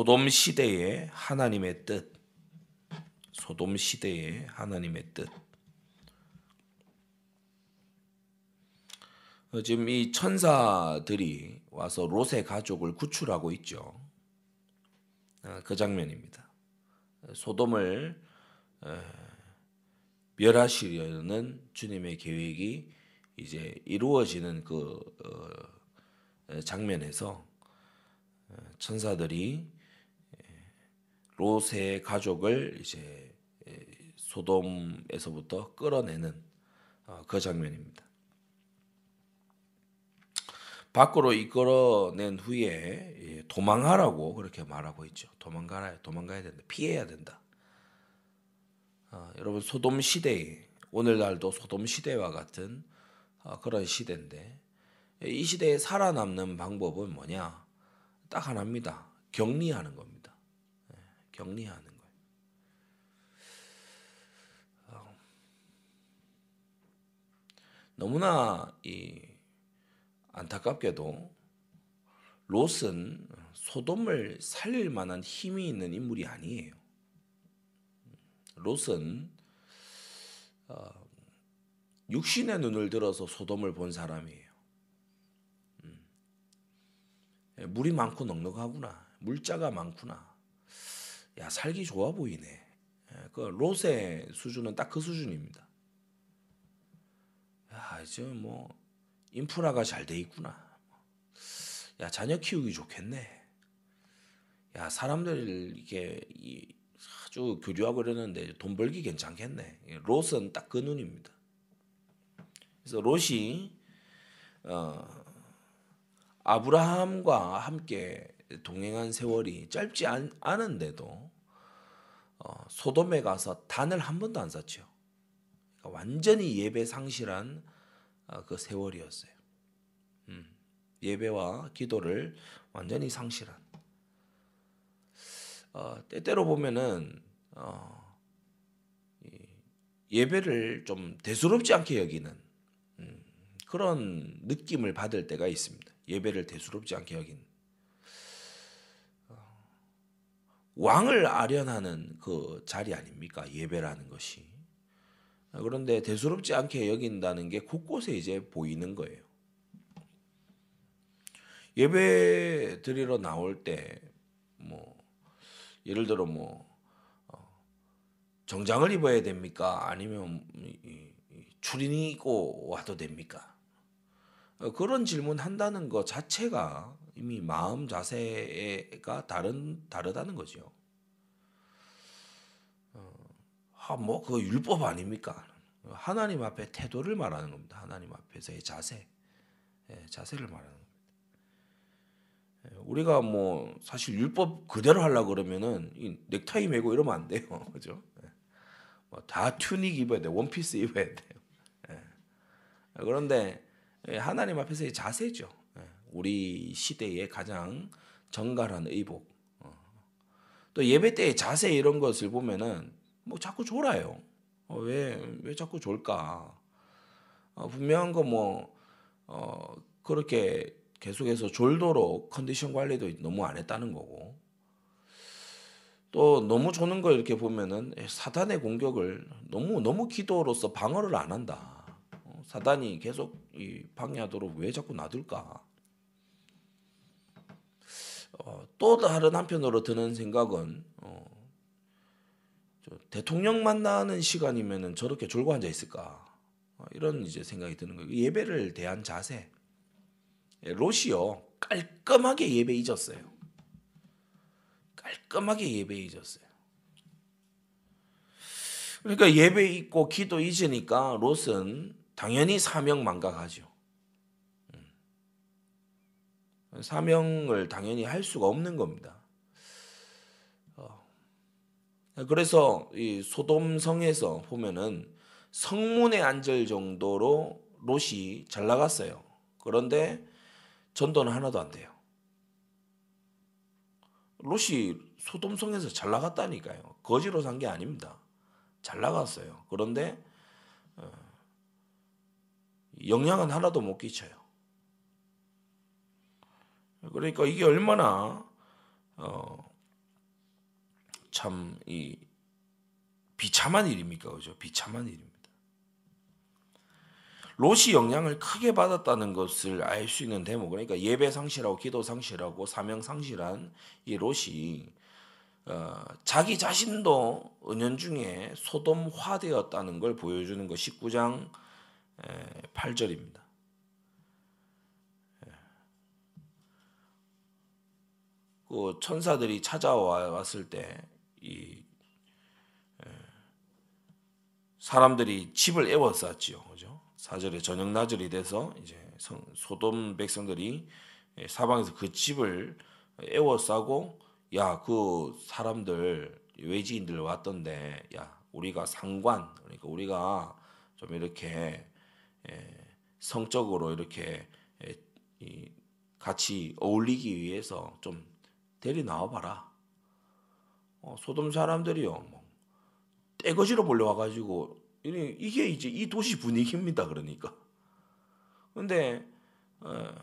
소돔 시대의 하나님의 뜻. 소돔 시대의 하나님의 뜻. 어, 지금 이 천사들이 와서 롯의 가족을 구출하고 있죠. 어, 그 장면입니다. 소돔을 멸하시려는 주님의 계획이 이제 이루어지는 그 장면에서 천사들이 롯의 가족을 이제 소돔에서부터 끌어내는 어, 그 장면입니다. 밖으로 이끌어낸 후에 도망하라고 그렇게 말하고 있죠. 도망가라, 도망가야 된다, 피해야 된다. 어, 여러분 소돔 시대 오늘날도 소돔 시대와 같은 어, 그런 시대인데 이 시대에 살아남는 방법은 뭐냐? 딱 하나입니다. 격리하는 겁니다. 예, 격리하는 거예요. 어, 너무나 이 안타깝게도 롯은 소돔을 살릴 만한 힘이 있는 인물이 아니에요. 롯은 어, 육신의 눈을 들어서 소돔을 본 사람이에요. 음. 예, 물이 많고 넉넉하구나. 물자가 많구나. 야 살기 좋아 보이네. 예, 그 롯의 수준은 딱 그 수준입니다. 야 이제 뭐 인프라가 잘 돼 있구나. 야 자녀 키우기 좋겠네. 야 사람들 이게 아주 교류하고 그러는데 돈 벌기 괜찮겠네. 롯은 딱 그 눈입니다. 그래서 롯이 어, 아브라함과 함께 동행한 세월이 짧지 않, 은데도 어, 소돔에 가서 단을 한 번도 안 샀죠. 그러니까 완전히 예배 상실한 어, 그 세월이었어요. 음, 예배와 기도를 완전히 상실한. 어, 때때로 보면은 어, 예배를 좀 대수롭지 않게 여기는 음, 그런 느낌을 받을 때가 있습니다. 예배를 대수롭지 않게 어, 왕을 아련하는 그 자리 아닙니까? 예배라는 것이. 그런데 대수롭지 않게 여긴다는 게 곳곳에 이제 보이는 거예요. 예배 드리러 나올 때 뭐 예를 들어 뭐 어, 정장을 입어야 됩니까? 아니면 추리닝 입고 와도 됩니까? 어, 그런 질문 한다는 것 자체가 이미 마음 자세가 다른 다르다는 거죠. 아, 뭐그 율법 아닙니까? 하나님 앞에 태도를 말하는 겁니다. 하나님 앞에서의 자세, 예, 자세를 말하는 겁니다. 예, 우리가 뭐 사실 율법 그대로 하려 그러면은 넥타이 메고 이러면 안 돼요, 그죠? 예. 뭐다 튜닉 입어야 돼, 원피스 입어야 돼요. 예. 그런데 예, 하나님 앞에서의 자세죠. 예, 우리 시대의 가장 정갈한 의복. 어. 또 예배 때의 자세 이런 것을 보면은 뭐 자꾸 졸아요. 어, 왜, 왜 자꾸 졸까? 어, 분명한 거 뭐, 어, 그렇게 계속해서 졸도록 컨디션 관리도 너무 안 했다는 거고. 또 너무 조는 걸 이렇게 보면은 사단의 공격을 너무 너무 기도로서 방어를 안 한다. 어, 사단이 계속 이 방해하도록 왜 자꾸 놔둘까? 어, 또 다른 한편으로 드는 생각은 어, 대통령 만나는 시간이면은 저렇게 졸고 앉아 있을까? 어, 이런 이제 생각이 드는 거예요. 예배를 대한 자세. 예, 롯이요 깔끔하게 예배 잊었어요. 깔끔하게 예배 잊었어요. 그러니까 예배 잊고 기도 잊으니까 롯은 당연히 사명 망각하죠. 음. 사명을 당연히 할 수가 없는 겁니다. 그래서 이 소돔 성에서 보면은 성문에 앉을 정도로 롯이 잘 나갔어요. 그런데 전도는 하나도 안 돼요. 롯이 소돔 성에서 잘 나갔다니까요. 거지로 산 게 아닙니다. 잘 나갔어요. 그런데 어, 영향은 하나도 못 끼쳐요. 그러니까 이게 얼마나 어, 참이 비참한 일입니까? 그죠? 비참한 일입니다. 롯이 영향을 크게 받았다는 것을 알 수 있는 대목 그러니까 예배 상실하고 기도 상실하고 사명 상실한 이 롯이 어, 자기 자신도 은연중에 소돔화되었다는 걸 보여주는 거 19장 8절입니다. 그 천사들이 찾아왔을 때 이 사람들이 집을 에워쌌지요. 그죠? 사절에 저녁 나절이 돼서 이제 소돔 백성들이 사방에서 그 집을 에워싸고 야 그 사람들 외지인들 왔던데 야 우리가 상관 그러니까 우리가 좀 이렇게 성적으로 이렇게 같이 어울리기 위해서 좀 데리 나와봐라. 어, 소돔 사람들이요, 뭐 떼거지로 몰려와가지고 이게 이제 이 도시 분위기입니다. 그러니까. 근데 어,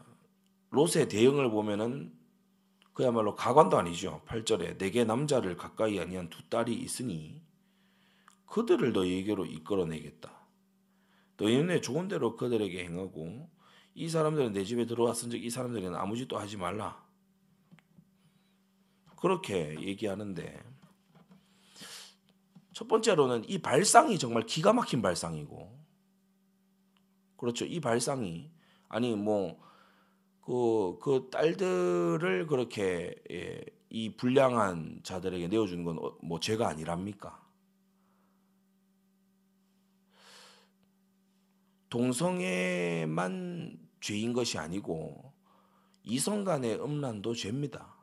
롯의 대응을 보면은 그야말로 가관도 아니죠. 8절에 내게 남자를 가까이 아니한 두 딸이 있으니 그들을 너에게로 이끌어내겠다. 너희는 좋은 대로 그들에게 행하고 이 사람들은 내 집에 들어왔은 즉 이 사람들은 아무 짓도 하지 말라. 그렇게 얘기하는데 첫 번째로는 이 발상이 정말 기가 막힌 발상이고 그렇죠. 이 발상이 아니 뭐 그, 그 딸들을 그렇게 예, 이 불량한 자들에게 내어주는 건뭐 어, 죄가 아니랍니까? 동성애만 죄인 것이 아니고 이성 간의 음란도 죄입니다.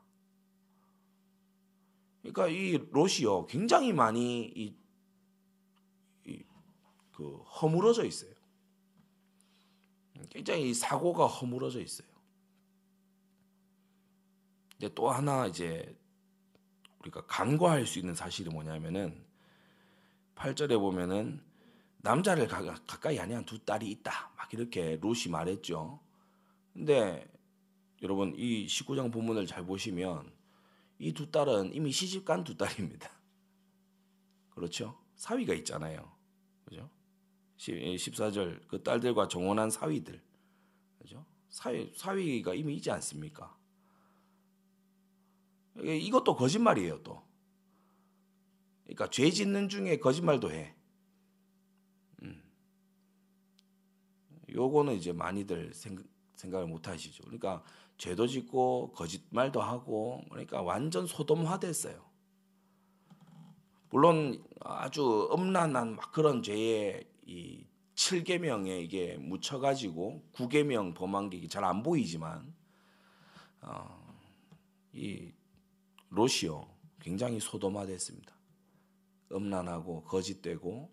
그러니까 이 롯이요 굉장히 많이 이, 이, 그 허물어져 있어요. 굉장히 사고가 허물어져 있어요. 근데 또 하나 이제 우리가 간과할 수 있는 사실이 뭐냐면은 8절에 보면은 남자를 가, 가까이 아니한 두 딸이 있다. 막 이렇게 롯이 말했죠. 근데 여러분 이 19장 본문을 잘 보시면 이 두 딸은 이미 시집 간 두 딸입니다. 그렇죠? 사위가 있잖아요. 그죠? 14절 그 딸들과 정혼한 사위들. 그죠? 사위, 사위가 이미 있지 않습니까? 이것도 거짓말이에요, 또. 그러니까 죄 짓는 중에 거짓말도 해. 음. 요거는 이제 많이들 생각, 생각을 못 하시죠. 그러니까 죄도 짓고 거짓말도 하고 그러니까 완전 소돔화됐어요. 물론 아주 음란한 막 그런 죄에 이 7계명에 이게 묻혀 가지고 9계명 범한 게 잘 안 보이지만 어, 이 로시오 굉장히 소돔화됐습니다. 음란하고 거짓되고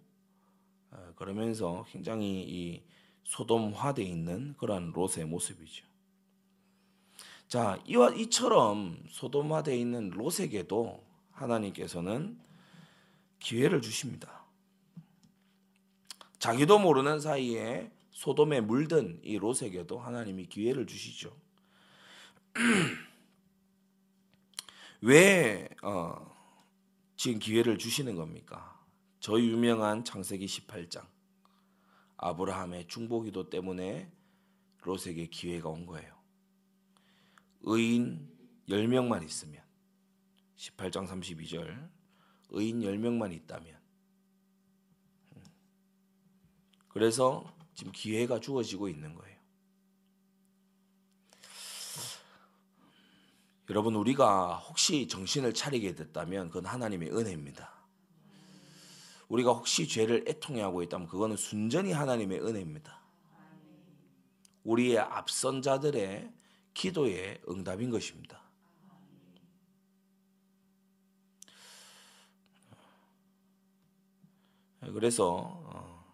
어, 그러면서 굉장히 이 소돔화돼 있는 그런 롯의 모습이죠. 자, 이와 이처럼 소돔화되어 있는 롯에게도 하나님께서는 기회를 주십니다. 자기도 모르는 사이에 소돔에 물든 이 롯에게도 하나님이 기회를 주시죠. 왜 어, 지금 기회를 주시는 겁니까? 저 유명한 창세기 18장 아브라함의 중보기도 때문에 롯에게 기회가 온 거예요. 의인 10명만 있으면 18장 32절 의인 10명만 있다면 그래서 지금 기회가 주어지고 있는 거예요. 여러분 우리가 혹시 정신을 차리게 됐다면 그건 하나님의 은혜입니다. 우리가 혹시 죄를 애통해하고 있다면 그거는 순전히 하나님의 은혜입니다. 우리의 앞선 자들의 기도의 응답인 것입니다. 그래서 어,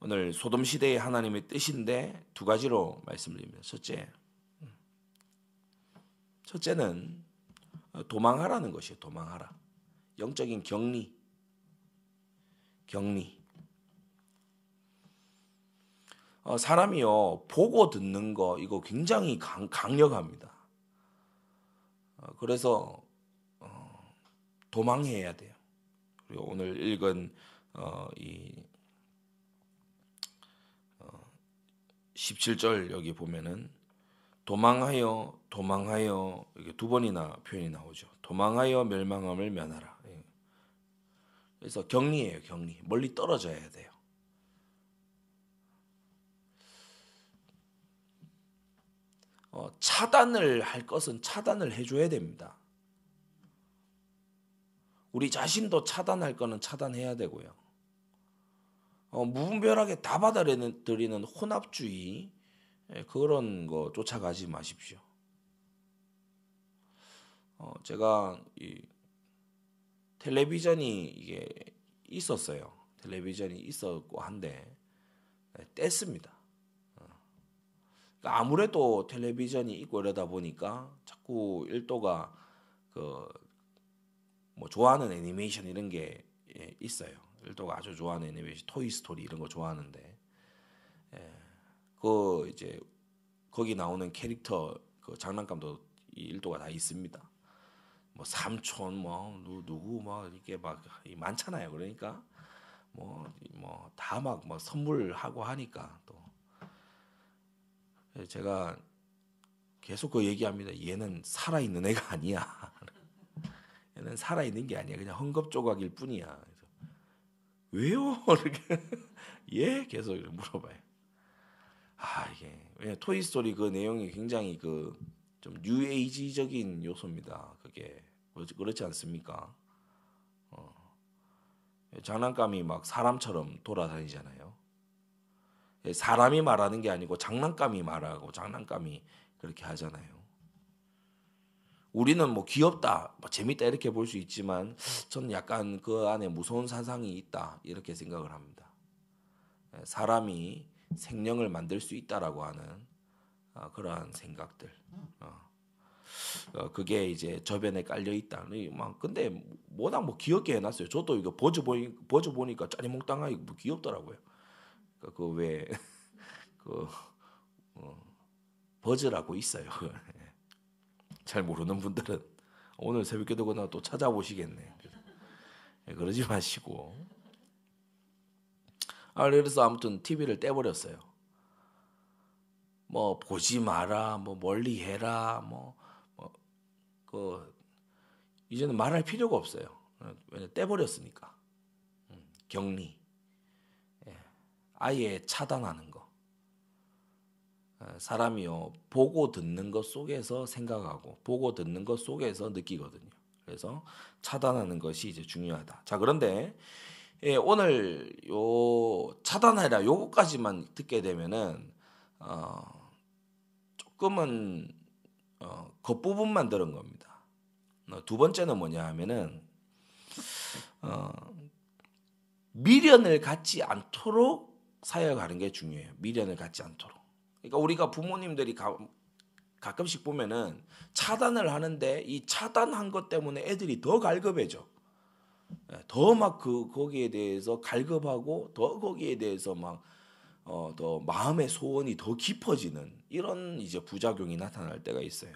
오늘 소돔 시대의 하나님의 뜻인데 두 가지로 말씀드립니다. 첫째, 첫째는 도망하라는 것이에요. 도망하라. 영적인 격리, 격리. 어, 사람이요 보고 듣는 거 이거 굉장히 강, 강력합니다. 어, 그래서 어, 도망해야 돼요. 그리고 오늘 읽은 어, 이 어, 17절 여기 보면은 도망하여 도망하여 이게 두 번이나 표현이 나오죠. 도망하여 멸망함을 면하라. 예. 그래서 격리예요, 격리. 멀리 떨어져야 돼요. 어, 차단을 할 것은 차단을 해줘야 됩니다. 우리 자신도 차단할 거는 차단해야 되고요. 어, 무분별하게 다 받아들이는 혼합주의 예, 그런 거 쫓아가지 마십시오. 어, 제가 이 텔레비전이 이게 있었어요. 텔레비전이 있었고 한데 네, 뗐습니다. 어. 그러니까 아무래도 텔레비전이 있고 이러다 보니까 자꾸 일도가 그 뭐 좋아하는 애니메이션 이런 게 예, 있어요. 일도가 아주 좋아하는 애니메이션, 토이 스토리 이런 거 좋아하는데 예, 그 이제 거기 나오는 캐릭터 그 장난감도 일도가 다 있습니다. 뭐 삼촌 뭐 누구 뭐 이게 막 많잖아요. 그러니까 뭐 뭐 다 막뭐 뭐 선물하고 하니까 또 제가 계속 그 얘기합니다. 얘는 살아 있는 애가 아니야. 얘는 살아 있는 게 아니야. 그냥 헝겊 조각일 뿐이야. 왜요? 이렇게 예 계속 물어봐요. 아 이게 토이 스토리 그 내용이 굉장히 그 좀 뉴에이지적인 요소입니다. 그게 그렇지 않습니까? 어. 장난감이 막 사람처럼 돌아다니잖아요. 예, 사람이 말하는 게 아니고 장난감이 말하고 장난감이 그렇게 하잖아요. 우리는 뭐 귀엽다, 뭐 재밌다 이렇게 볼 수 있지만 저는 약간 그 안에 무서운 사상이 있다 이렇게 생각을 합니다. 예, 사람이 생명을 만들 수 있다라고 하는 어, 그러한 생각들. 어. 어, 그게 이제 저변에 깔려 있다. 막 근데 워낙 뭐 귀엽게 해놨어요. 저도 이거 버즈 보니 버즈 보니까 짜리몽땅하게 뭐 귀엽더라고요. 그왜그 그러니까 그, 어, 버즈라고 있어요. 잘 모르는 분들은 오늘 새벽 기도 그나 또 찾아보시겠네. 예, 그러지 마시고. 아 그래서 아무튼 TV를 떼버렸어요. 뭐 보지 마라, 뭐 멀리 해라, 뭐그 이제는 말할 필요가 없어요. 왜냐 떼버렸으니까. 음, 격리. 예. 아예 차단하는 거. 예, 사람이요 보고 듣는 것 속에서 생각하고 보고 듣는 것 속에서 느끼거든요. 그래서 차단하는 것이 이제 중요하다. 자 그런데 예, 오늘 요 차단해라 요거까지만 듣게 되면은 어, 조금은 어, 겉부분만 들은 겁니다. 어, 두 번째는 뭐냐 하면은 어, 미련을 갖지 않도록 사역하는 게 중요해요. 미련을 갖지 않도록. 그러니까 우리가 부모님들이 가, 가끔씩 보면은 차단을 하는데 이 차단한 것 때문에 애들이 더 갈급해져. 예, 더막 그 거기에 대해서 갈급하고 더 거기에 대해서 막 어, 더 마음의 소원이 더 깊어지는 이런 이제 부작용이 나타날 때가 있어요.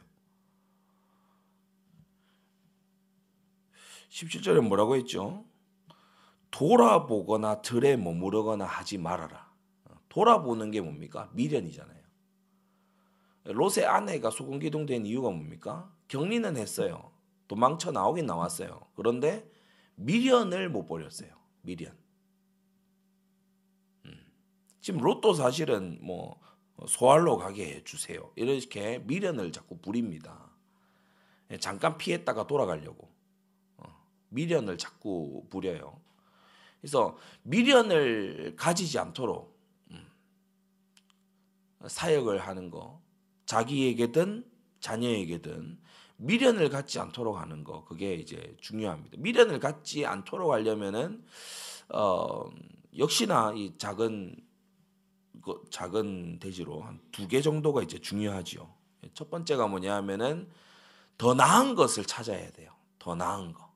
17절에 뭐라고 했죠? 돌아보거나 들에 머무르거나 하지 말아라. 돌아보는 게 뭡니까? 미련이잖아요. 롯의 아내가 소금기둥된 이유가 뭡니까? 격리는 했어요. 도망쳐 나오긴 나왔어요. 그런데 미련을 못 버렸어요. 미련. 지금 로또 사실은 뭐 소알로 가게 해주세요. 이렇게 미련을 자꾸 부립니다. 예, 잠깐 피했다가 돌아가려고 어, 미련을 자꾸 부려요. 그래서 미련을 가지지 않도록 음, 사역을 하는 거, 자기에게든 자녀에게든 미련을 갖지 않도록 하는 거, 그게 이제 중요합니다. 미련을 갖지 않도록 하려면은 어, 역시나 이 작은 그 작은 대지로 한 두 개 정도가 이제 중요하지요. 첫 번째가 뭐냐 하면은 더 나은 것을 찾아야 돼요. 더 나은 거.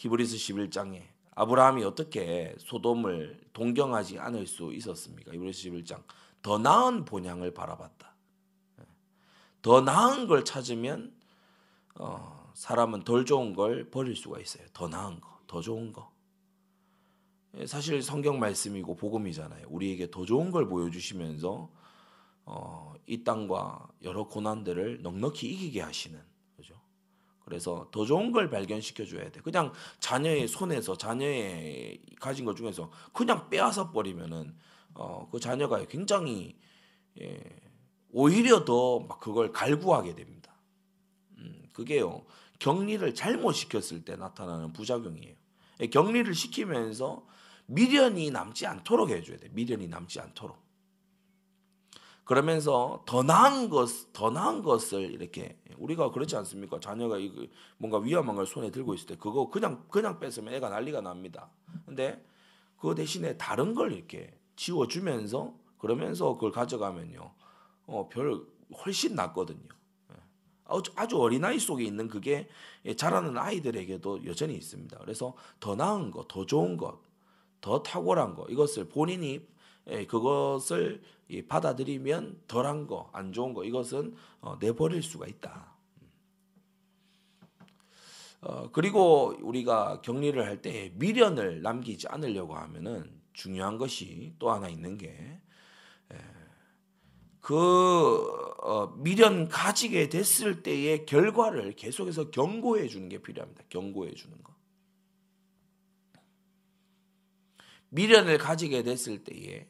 음. 히브리서 11장에 아브라함이 어떻게 소돔을 동경하지 않을 수 있었습니까? 히브리서 11장. 더 나은 본향을 바라봤다. 예. 더 나은 걸 찾으면 어, 사람은 덜 좋은 걸 버릴 수가 있어요. 더 나은 거, 더 좋은 거. 예, 사실 성경 말씀이고 복음이잖아요. 우리에게 더 좋은 걸 보여주시면서 어, 이 땅과 여러 고난들을 넉넉히 이기게 하시는. 그래서 더 좋은 걸 발견시켜 줘야 돼. 그냥 자녀의 손에서 자녀의 가진 것 중에서 그냥 빼앗아 버리면은 어, 그 자녀가 굉장히 예, 오히려 더 막 그걸 갈구하게 됩니다. 음, 그게요 격리를 잘못 시켰을 때 나타나는 부작용이에요. 예, 격리를 시키면서 미련이 남지 않도록 해줘야 돼. 미련이 남지 않도록. 그러면서 더 나은 것, 더 나은 것을 이렇게 우리가 그렇지 않습니까? 자녀가 이거 뭔가 위험한 걸 손에 들고 있을 때 그거 그냥 그냥 뺏으면 애가 난리가 납니다. 근데 그 대신에 다른 걸 이렇게 지워주면서 그러면서 그걸 가져가면요, 어, 별 훨씬 낫거든요. 예. 아주, 어린아이 속에 있는 그게 자라는 아이들에게도 여전히 있습니다. 그래서 더 나은 것, 더 좋은 것, 더 탁월한 것 이것을 본인이 예, 그것을 받아들이면 덜한 거, 안 좋은 거 이것은 어, 내버릴 수가 있다. 어, 그리고 우리가 격리를 할 때 미련을 남기지 않으려고 하면은 중요한 것이 또 하나 있는 게그 어, 미련 가지게 됐을 때의 결과를 계속해서 경고해 주는 게 필요합니다. 경고해 주는 거. 미련을 가지게 됐을 때에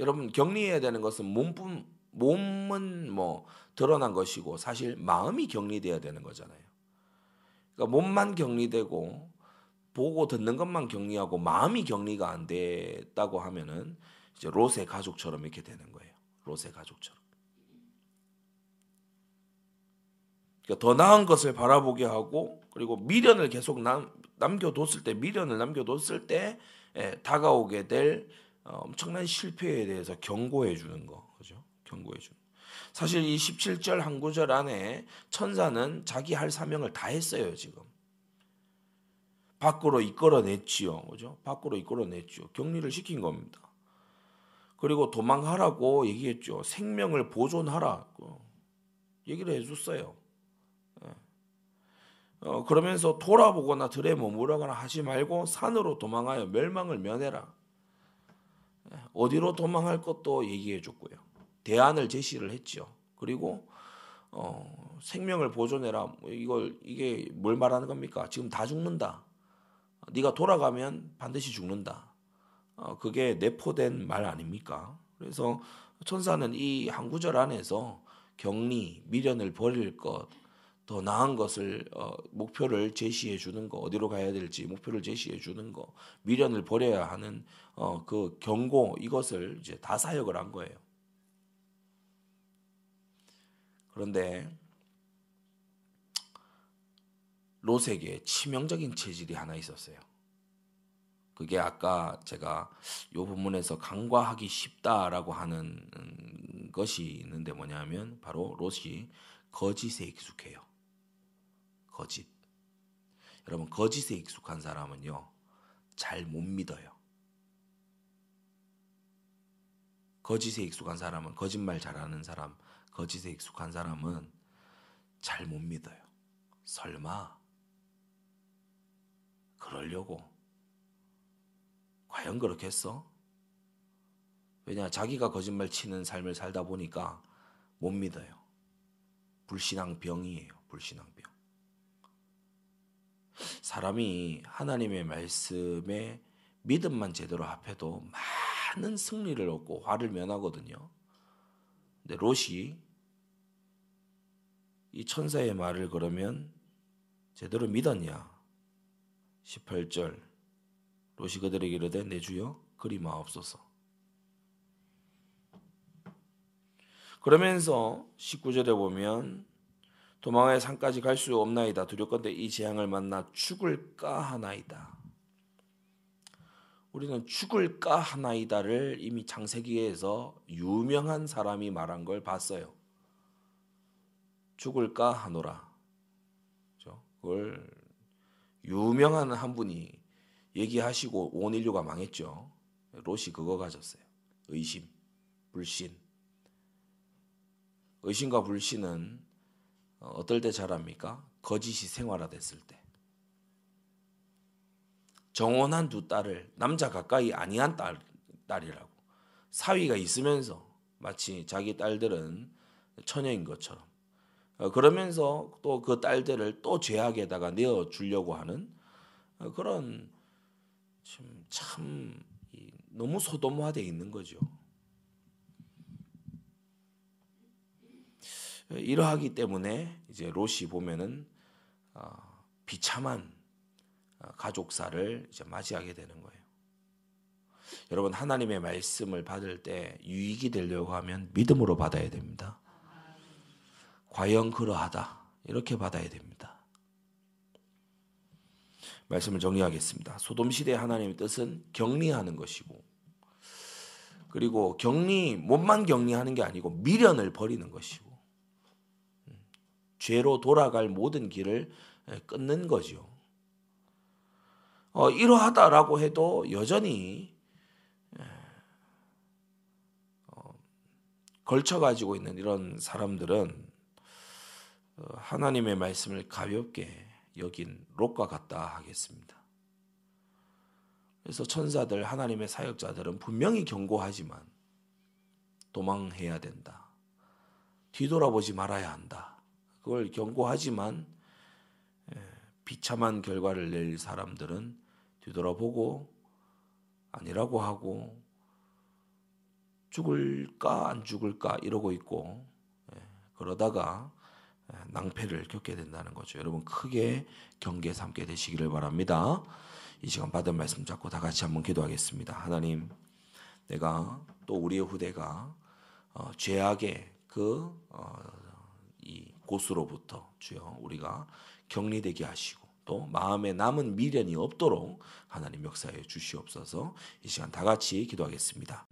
여러분 격리해야 되는 것은 몸뿐 몸은 뭐 드러난 것이고 사실 마음이 격리돼야 되는 거잖아요. 그러니까 몸만 격리되고 보고 듣는 것만 격리하고 마음이 격리가 안 됐다고 하면은 이제 롯의 가족처럼 이렇게 되는 거예요. 롯의 가족처럼. 그러니까 더 나은 것을 바라보게 하고 그리고 미련을 계속 남, 남겨뒀을 때 미련을 남겨뒀을 때 예, 다가오게 될 어, 엄청난 실패에 대해서 경고해 주는 거. 그죠? 경고해 주는. 사실 이 17절 한 구절 안에 천사는 자기 할 사명을 다 했어요, 지금. 밖으로 이끌어냈지요. 그죠? 밖으로 이끌어냈죠. 격리를 시킨 겁니다. 그리고 도망하라고 얘기했죠. 생명을 보존하라. 얘기를 해줬어요. 예. 어, 그러면서 돌아보거나 들에 머무르거나 하지 말고 산으로 도망하여 멸망을 면해라. 예. 어디로 도망할 것도 얘기해 줬고요. 대안을 제시를 했죠. 그리고 어, 생명을 보존해라. 이걸 이게 뭘 말하는 겁니까? 지금 다 죽는다. 네가 돌아가면 반드시 죽는다. 어, 그게 내포된 말 아닙니까? 그래서 천사는 이 한 구절 안에서 격리, 미련을 버릴 것, 더 나은 것을 어, 목표를 제시해 주는 거, 어디로 가야 될지 목표를 제시해 주는 거, 미련을 버려야 하는 어, 그 경고 이것을 이제 다 사역을 한 거예요. 그런데 롯에게 치명적인 체질이 하나 있었어요. 그게 아까 제가 요 부분에서 간과하기 쉽다라고 하는 음, 것이 있는데 뭐냐면 바로 롯이 거짓에 익숙해요. 거짓. 여러분 거짓에 익숙한 사람은요 잘 못 믿어요. 거짓에 익숙한 사람은 거짓말 잘하는 사람, 거짓에 익숙한 사람은 잘 못 믿어요. 설마 그러려고 과연 그렇겠어? 왜냐 자기가 거짓말 치는 삶을 살다 보니까 못 믿어요. 불신앙 병이에요. 불신앙 병. 사람이 하나님의 말씀에 믿음만 제대로 합해도 많은 승리를 얻고 화를 면하거든요. 근데 롯이 이 천사의 말을 그러면 제대로 믿었냐? 18절 롯이 그들에게 이르되 내 주여 그리 마옵소서. 그러면서 19절에 보면 도망하여 산까지 갈 수 없나이다 두렵건대 이 재앙을 만나 죽을까 하나이다. 우리는 죽을까 하나이다를 이미 창세기에서 유명한 사람이 말한 걸 봤어요. 죽을까 하노라. 그걸 유명한 한 분이 얘기하시고 온 인류가 망했죠. 롯이 그거 가졌어요. 의심, 불신. 의심과 불신은 어떨 때 자랍니까? 거짓이 생활화됐을 때 정혼한 두 딸을 남자 가까이 아니한 딸, 딸이라고 사위가 있으면서 마치 자기 딸들은 처녀인 것처럼 어, 그러면서 또 그 딸들을 또 죄악에다가 내어 주려고 하는 어, 그런 참, 참 너무 소돔화되어 있는 거죠. 이러하기 때문에 이제 롯이 보면은 어, 비참한 가족사를 이제 맞이하게 되는 거예요. 여러분 하나님의 말씀을 받을 때 유익이 되려고 하면 믿음으로 받아야 됩니다. 과연 그러하다 이렇게 받아야 됩니다. 말씀을 정리하겠습니다. 소돔 시대 하나님의 뜻은 격리하는 것이고 그리고 격리 몸만 격리하는 게 아니고 미련을 버리는 것이고 음, 죄로 돌아갈 모든 길을 끊는 거죠. 어, 이러하다라고 해도 여전히 어, 걸쳐 가지고 있는 이런 사람들은 어, 하나님의 말씀을 가볍게 여긴 롯과 같다 하겠습니다. 그래서 천사들 하나님의 사역자들은 분명히 경고하지만 도망해야 된다. 뒤돌아보지 말아야 한다. 그걸 경고하지만 예, 비참한 결과를 낼 사람들은 뒤돌아보고 아니라고 하고 죽을까 안 죽을까 이러고 있고 예, 그러다가 예, 낭패를 겪게 된다는 거죠. 여러분 크게 경계 삼게 되시기를 바랍니다. 이 시간 받은 말씀 잡고 다 같이 한번 기도하겠습니다. 하나님, 내가 또 우리의 후대가 어, 죄악의 그 어, 이 곳으로부터 주여 우리가 격리되게 하시고 또 마음에 남은 미련이 없도록 하나님 역사에 주시옵소서. 이 시간 다 같이 기도하겠습니다.